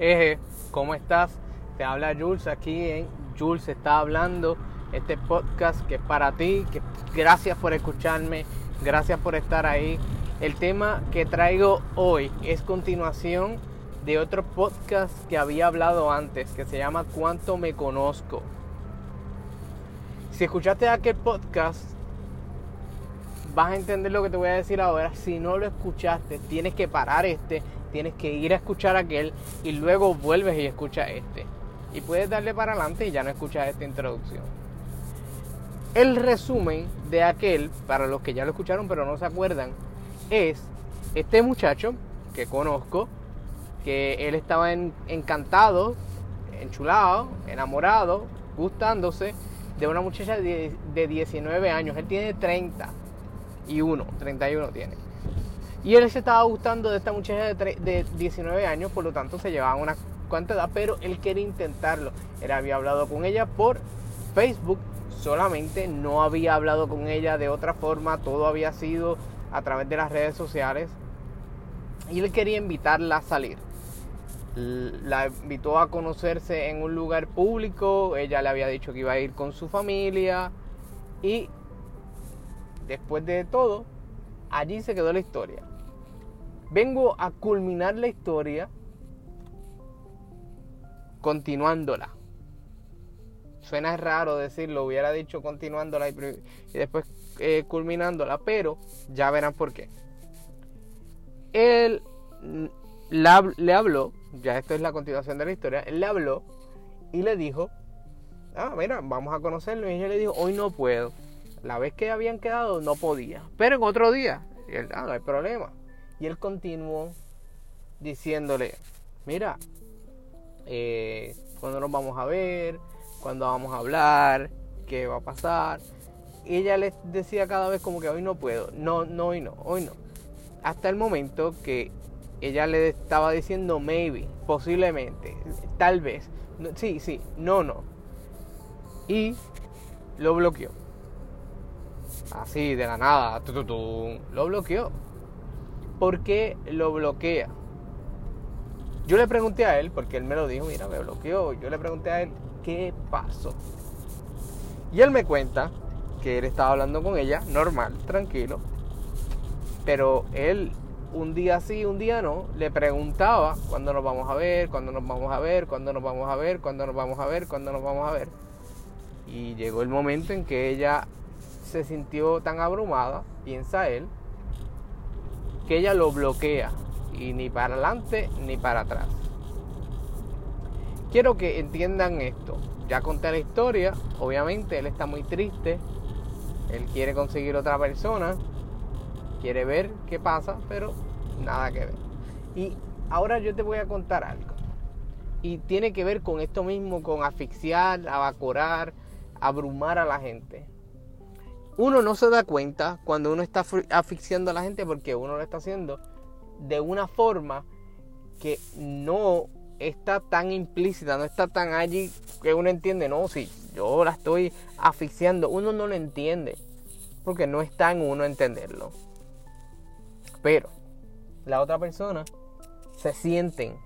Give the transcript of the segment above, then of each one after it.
Eje, ¿cómo estás? Te habla Jules aquí en Jules está hablando. Este podcast que es para ti, que gracias por escucharme, gracias por estar ahí. El tema que traigo hoy es continuación de otro podcast que había hablado antes, que se llama ¿Cuánto me conozco? Si escuchaste aquel podcast, vas a entender lo que te voy a decir ahora. Si no lo escuchaste, tienes que parar este tienes que ir a escuchar aquel y luego vuelves y escuchas este. Y puedes darle para adelante y ya no escuchas esta introducción. El resumen de aquel, para los que ya lo escucharon pero no se acuerdan, es este muchacho que conozco, que él estaba encantado, enchulado, enamorado, gustándose de una muchacha de, de 19 años. Él tiene 30 y 1, 31 tiene. Y él se estaba gustando de esta muchacha de, 19 años, por lo tanto se llevaban una cuanta pero él quería intentarlo. Él había hablado con ella por Facebook solamente, no había hablado con ella de otra forma, todo había sido a través de las redes sociales. Y él quería invitarla a salir. La invitó a conocerse en un lugar público, ella le había dicho que iba a ir con su familia y después de todo, allí se quedó la historia vengo a culminar la historia continuándola. Suena raro decirlo, hubiera dicho continuándola y, después eh, culminándola, pero ya verán por qué. Él le habló, ya esto es la continuación de la historia, él le habló y le dijo, ah, mira, vamos a conocerlo. Y ella le dijo, hoy no puedo. La vez que habían quedado no podía, pero en otro día. Él, ah, no hay problema. Y él continuó diciéndole, mira, eh, cuando nos vamos a ver, cuando vamos a hablar, qué va a pasar. Ella le decía cada vez como que hoy no puedo, no, no, hoy no, hoy no. Hasta el momento que ella le estaba diciendo maybe, posiblemente, tal vez, sí, sí, no, no. Y lo bloqueó. Así, de la nada, lo bloqueó. ¿Por qué lo bloquea? Yo le pregunté a él, porque él me lo dijo, mira, me bloqueó. Yo le pregunté a él, ¿qué pasó? Y él me cuenta que él estaba hablando con ella, normal, tranquilo. Pero él, un día sí, un día no, le preguntaba cuándo nos vamos a ver, cuándo nos vamos a ver, cuándo nos vamos a ver, cuándo nos vamos a ver, cuándo nos vamos a ver. Y llegó el momento en que ella se sintió tan abrumada, piensa él, que ella lo bloquea y ni para adelante ni para atrás. Quiero que entiendan esto. Ya conté la historia, obviamente él está muy triste, él quiere conseguir otra persona, quiere ver qué pasa, pero nada que ver. Y ahora yo te voy a contar algo. Y tiene que ver con esto mismo, con asfixiar, abacorar, abrumar a la gente uno no se da cuenta cuando uno está asfixiando a la gente porque uno lo está haciendo de una forma que no está tan implícita, no está tan allí que uno entiende, no, si yo la estoy asfixiando, uno no lo entiende porque no está en uno entenderlo. Pero la otra persona se sienten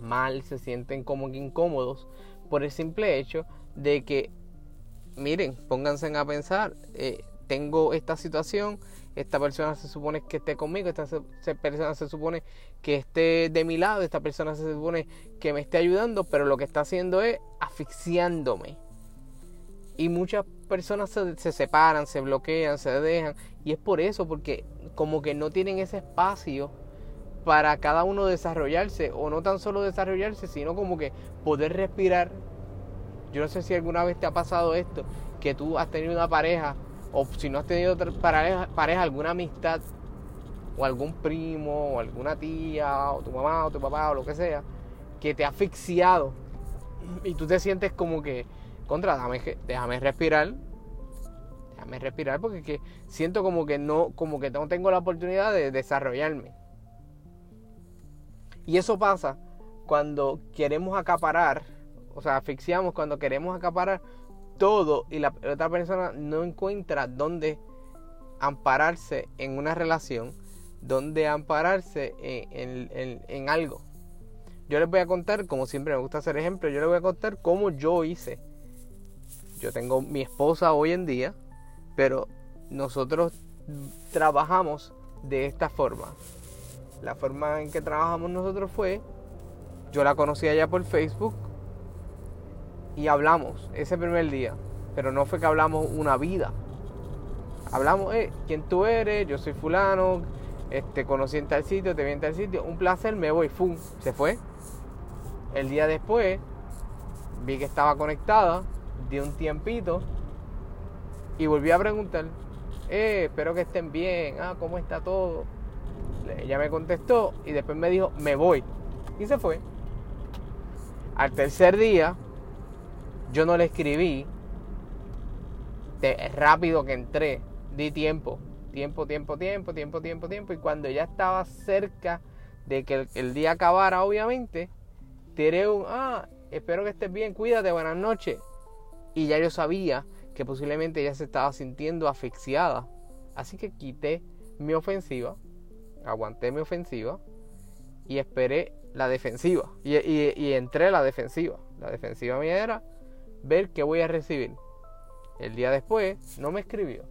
mal, se sienten como incómodos por el simple hecho de que miren, pónganse a pensar, eh, tengo esta situación, esta persona se supone que esté conmigo, esta persona se supone que esté de mi lado, esta persona se supone que me esté ayudando, pero lo que está haciendo es asfixiándome. Y muchas personas se, se separan, se bloquean, se dejan, y es por eso, porque como que no tienen ese espacio para cada uno desarrollarse, o no tan solo desarrollarse, sino como que poder respirar yo no sé si alguna vez te ha pasado esto, que tú has tenido una pareja, o si no has tenido pareja, pareja, alguna amistad, o algún primo, o alguna tía, o tu mamá, o tu papá, o lo que sea, que te ha asfixiado. Y tú te sientes como que, contra, déjame, respirar. Déjame respirar porque que siento como que no, como que no tengo la oportunidad de desarrollarme. Y eso pasa cuando queremos acaparar o sea, asfixiamos cuando queremos acaparar todo y la otra persona no encuentra dónde ampararse en una relación, dónde ampararse en, algo. yo les voy a contar, como siempre me gusta hacer ejemplos, yo les voy a contar cómo yo hice. Yo tengo mi esposa hoy en día, pero nosotros trabajamos de esta forma. La forma en que trabajamos nosotros fue, yo la conocí allá por Facebook y hablamos ese primer día, pero no fue que hablamos una vida. Hablamos, eh, quién tú eres, yo soy fulano, este, conocí en tal sitio, te vi en tal sitio, un placer, me voy, ¡fum! Se fue. El día después vi que estaba conectada, di un tiempito y volví a preguntar, eh, espero que estén bien, ah, ¿cómo está todo? Ella me contestó y después me dijo, me voy. Y se fue. Al tercer día, yo no le escribí, rápido que entré, di tiempo, tiempo, tiempo, tiempo, tiempo, tiempo, tiempo. Y cuando ya estaba cerca de que el día acabara, obviamente, tiré un, ah, espero que estés bien, cuídate, buenas noches. Y ya yo sabía que posiblemente ella se estaba sintiendo asfixiada. Así que quité mi ofensiva, aguanté mi ofensiva y esperé la defensiva. Y, y, entré a la defensiva. La defensiva mía era ver qué voy a recibir. El día después no me escribió.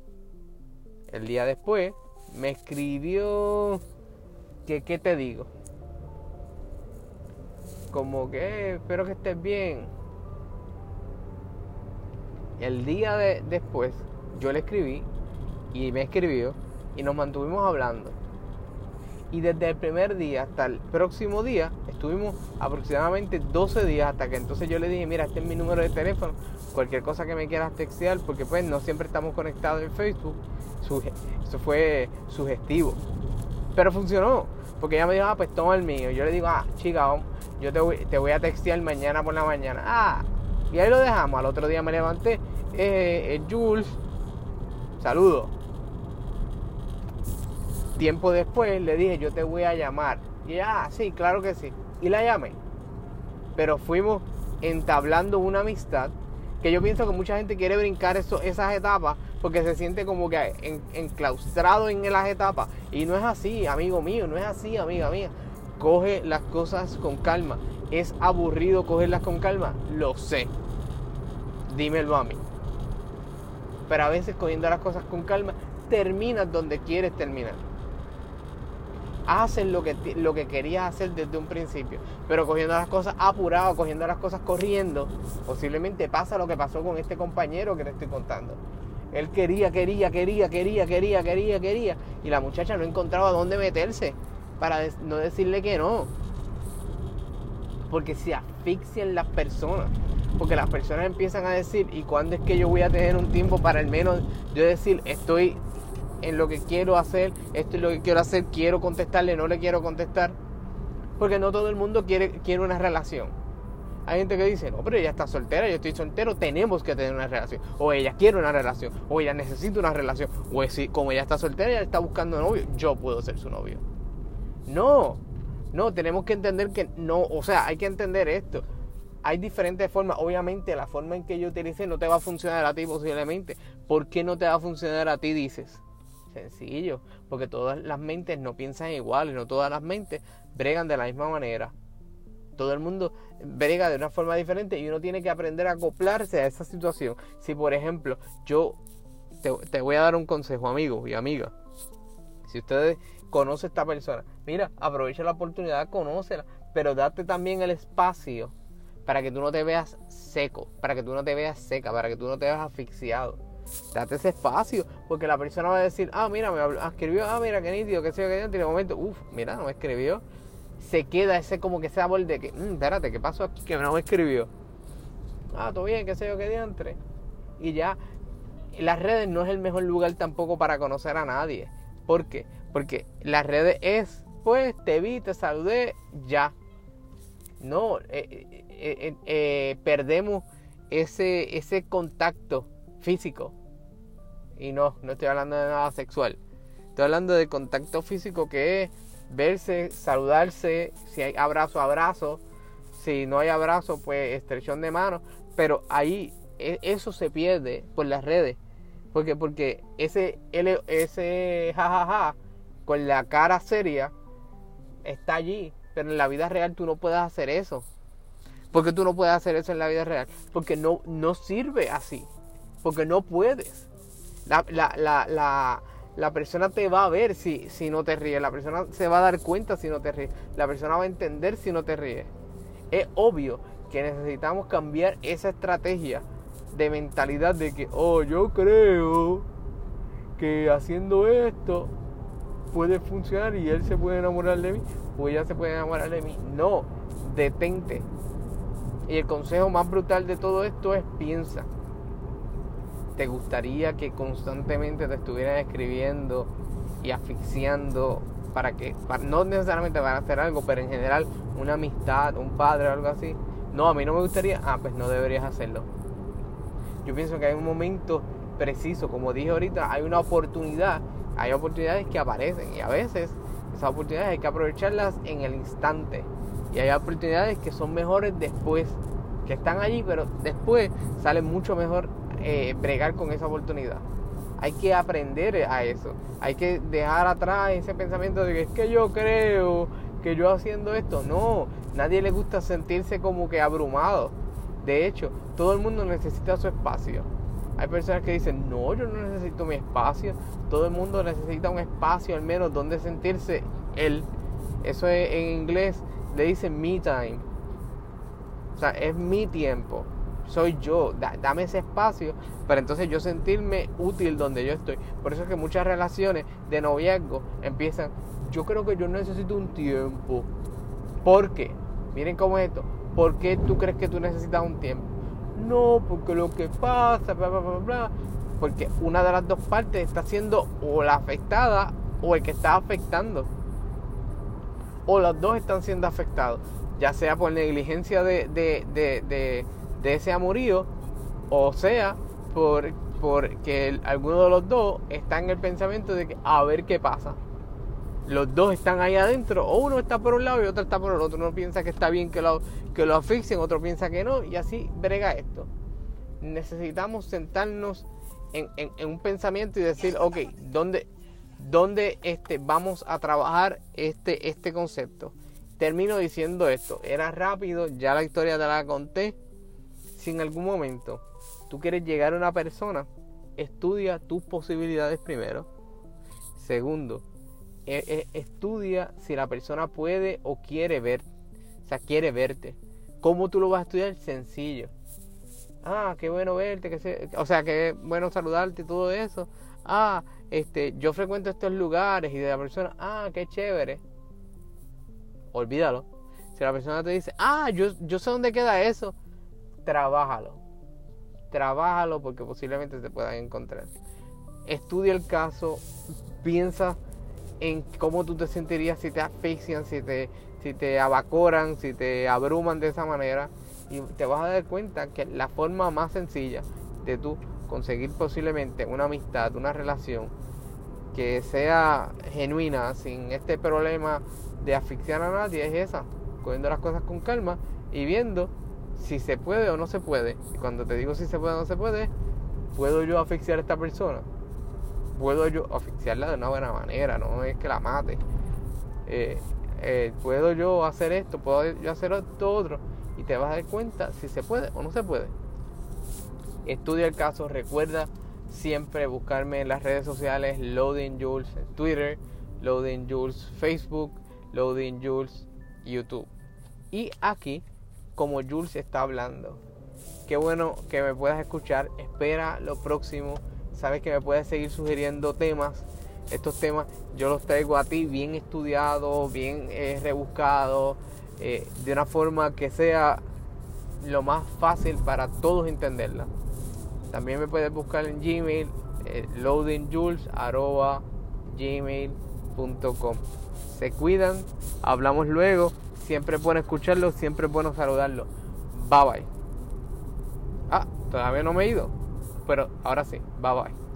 El día después me escribió que qué te digo como que eh, espero que estés bien. El día de, después yo le escribí y me escribió y nos mantuvimos hablando. Y desde el primer día hasta el próximo día estuvimos aproximadamente 12 días hasta que entonces yo le dije, mira, este es mi número de teléfono, cualquier cosa que me quieras textear, porque pues no siempre estamos conectados en Facebook. Eso fue sugestivo. Pero funcionó, porque ella me dijo, ah, pues toma el mío. Yo le digo, ah, chica, yo te voy, te voy a textear mañana por la mañana. Ah, y ahí lo dejamos. Al otro día me levanté. Eh, eh, Jules, saludo. Tiempo después le dije, yo te voy a llamar. Y ah, sí, claro que sí. Y la llamé. Pero fuimos entablando una amistad que yo pienso que mucha gente quiere brincar eso, esas etapas porque se siente como que enclaustrado en las etapas. Y no es así, amigo mío, no es así, amiga mía. Coge las cosas con calma. ¿Es aburrido cogerlas con calma? Lo sé. Dímelo a mí. Pero a veces cogiendo las cosas con calma, terminas donde quieres terminar. Haces lo que, lo que querías hacer desde un principio. Pero cogiendo las cosas apurado, cogiendo las cosas corriendo, posiblemente pasa lo que pasó con este compañero que te estoy contando. Él quería, quería, quería, quería, quería, quería, quería. Y la muchacha no encontraba dónde meterse para no decirle que no. Porque se asfixian las personas. Porque las personas empiezan a decir, ¿y cuándo es que yo voy a tener un tiempo para al menos yo decir, estoy en lo que quiero hacer, esto es lo que quiero hacer, quiero contestarle, no le quiero contestar? Porque no todo el mundo quiere, quiere una relación. Hay gente que dice, no, pero ella está soltera, yo estoy soltero, tenemos que tener una relación. O ella quiere una relación, o ella necesita una relación. O si como ella está soltera, ella está buscando novio, yo puedo ser su novio. No, no, tenemos que entender que no, o sea, hay que entender esto. Hay diferentes formas. Obviamente, la forma en que yo utilice no te va a funcionar a ti posiblemente. ¿Por qué no te va a funcionar a ti, dices? Sencillo, porque todas las mentes no piensan igual no todas las mentes bregan de la misma manera. Todo el mundo brega de una forma diferente y uno tiene que aprender a acoplarse a esa situación. Si, por ejemplo, yo te, te voy a dar un consejo, amigo y amiga. Si ustedes conoce a esta persona. Mira, aprovecha la oportunidad, conócela, pero date también el espacio para que tú no te veas seco, para que tú no te veas seca, para que tú no te veas asfixiado. Date ese espacio, porque la persona va a decir, ah, mira, me ah, escribió, ah, mira, qué nítido, qué sé yo, qué nítido. Y de momento, uff, mira, no me escribió. Se queda ese como que ese árbol de que, mmm, espérate, ¿qué pasó aquí? Que no me escribió. Ah, todo bien, qué sé yo, qué diantre. Y ya, las redes no es el mejor lugar tampoco para conocer a nadie. ¿Por qué? Porque las redes es, pues, te vi, te saludé, ya. No, eh, eh, eh, perdemos ese, ese contacto físico. Y no, no estoy hablando de nada sexual. Estoy hablando de contacto físico que es verse, saludarse, si hay abrazo, abrazo. Si no hay abrazo, pues estrechón de mano. Pero ahí e, eso se pierde por las redes. Porque, porque ese, ese jajaja con la cara seria está allí, Pero en la vida real tú no puedes hacer eso. ¿Por qué tú no puedes hacer eso en la vida real? Porque no, no sirve así. Porque no puedes. La, la, la, la, persona te va a ver si, si no te ríes. La persona se va a dar cuenta si no te ríes. La persona va a entender si no te ríes. Es obvio que necesitamos cambiar esa estrategia de mentalidad de que, oh, yo creo que haciendo esto puede funcionar y él se puede enamorar de mí o ella se puede enamorar de mí. No, detente. Y el consejo más brutal de todo esto es piensa. ¿Te gustaría que constantemente te estuvieran escribiendo y asfixiando para que, no necesariamente para hacer algo, pero en general una amistad, un padre o algo así? No, a mí no me gustaría. Ah, pues no deberías hacerlo. Yo pienso que hay un momento preciso, como dije ahorita, hay una oportunidad, hay oportunidades que aparecen y a veces esas oportunidades hay que aprovecharlas en el instante y hay oportunidades que son mejores después, que están allí, pero después sale mucho mejor eh, bregar con esa oportunidad. Hay que aprender a eso, hay que dejar atrás ese pensamiento de que es que yo creo que yo haciendo esto, no, nadie le gusta sentirse como que abrumado. De hecho, todo el mundo necesita su espacio. Hay personas que dicen, no, yo no necesito mi espacio. Todo el mundo necesita un espacio al menos donde sentirse él. Eso es, en inglés le dicen me time. O sea, es mi tiempo. Soy yo. dame ese espacio para entonces yo sentirme útil donde yo estoy. Por eso es que muchas relaciones de noviazgo empiezan, yo creo que yo necesito un tiempo. ¿Por qué? Miren cómo es esto. ¿Por qué tú crees que tú necesitas un tiempo? No, porque lo que pasa, bla, bla, bla, bla. Porque una de las dos partes está siendo o la afectada o el que está afectando. O los dos están siendo afectados. Ya sea por negligencia de, ese amorío. O sea, por porque alguno de los dos está en el pensamiento de que a ver qué pasa los dos están ahí adentro, o uno está por un lado y otro está por el otro. Uno piensa que está bien que lo, que lo asfixien, otro piensa que no, y así brega esto. Necesitamos sentarnos en, un pensamiento y decir, ok, ¿dónde, dónde este, vamos a trabajar este, este concepto? Termino diciendo esto, era rápido, ya la historia te la conté. Si en algún momento tú quieres llegar a una persona, estudia tus posibilidades primero. Segundo, e, e, estudia si la persona puede o quiere ver, o sea, quiere verte. ¿Cómo tú lo vas a estudiar? Sencillo. Ah, qué bueno verte, que o sea, qué bueno saludarte y todo eso. Ah, este, yo frecuento estos lugares y de la persona, ah, qué chévere. Olvídalo. Si la persona te dice, ah, yo, yo sé dónde queda eso, trabájalo. Trabájalo porque posiblemente te puedan encontrar. Estudia el caso, piensa en cómo tú te sentirías si te asfixian, si te, si te abacoran, si te abruman de esa manera. Y te vas a dar cuenta que la forma más sencilla de tú conseguir posiblemente una amistad, una relación que sea genuina, sin este problema de asfixiar a nadie, es esa, cogiendo las cosas con calma y viendo si se puede o no se puede. Y cuando te digo si se puede o no se puede, ¿puedo yo asfixiar a esta persona? puedo yo oficiarla de una buena manera, no es que la mate. Eh, eh, puedo yo hacer esto, puedo yo hacer esto otro, y te vas a dar cuenta si se puede o no se puede. Estudia el caso, recuerda siempre buscarme en las redes sociales Loading Jules Twitter, Loading Jules Facebook, Loading Jules YouTube. Y aquí, como Jules está hablando, qué bueno que me puedas escuchar. Espera lo próximo sabes que me puedes seguir sugiriendo temas. Estos temas yo los traigo a ti bien estudiados, bien eh, rebuscados, eh, de una forma que sea lo más fácil para todos entenderla. También me puedes buscar en Gmail, eh, loadingjules.gmail.com. Se cuidan, hablamos luego. Siempre es bueno escucharlo, siempre es bueno saludarlo. Bye bye. Ah, todavía no me he ido pero ahora sí, bye bye.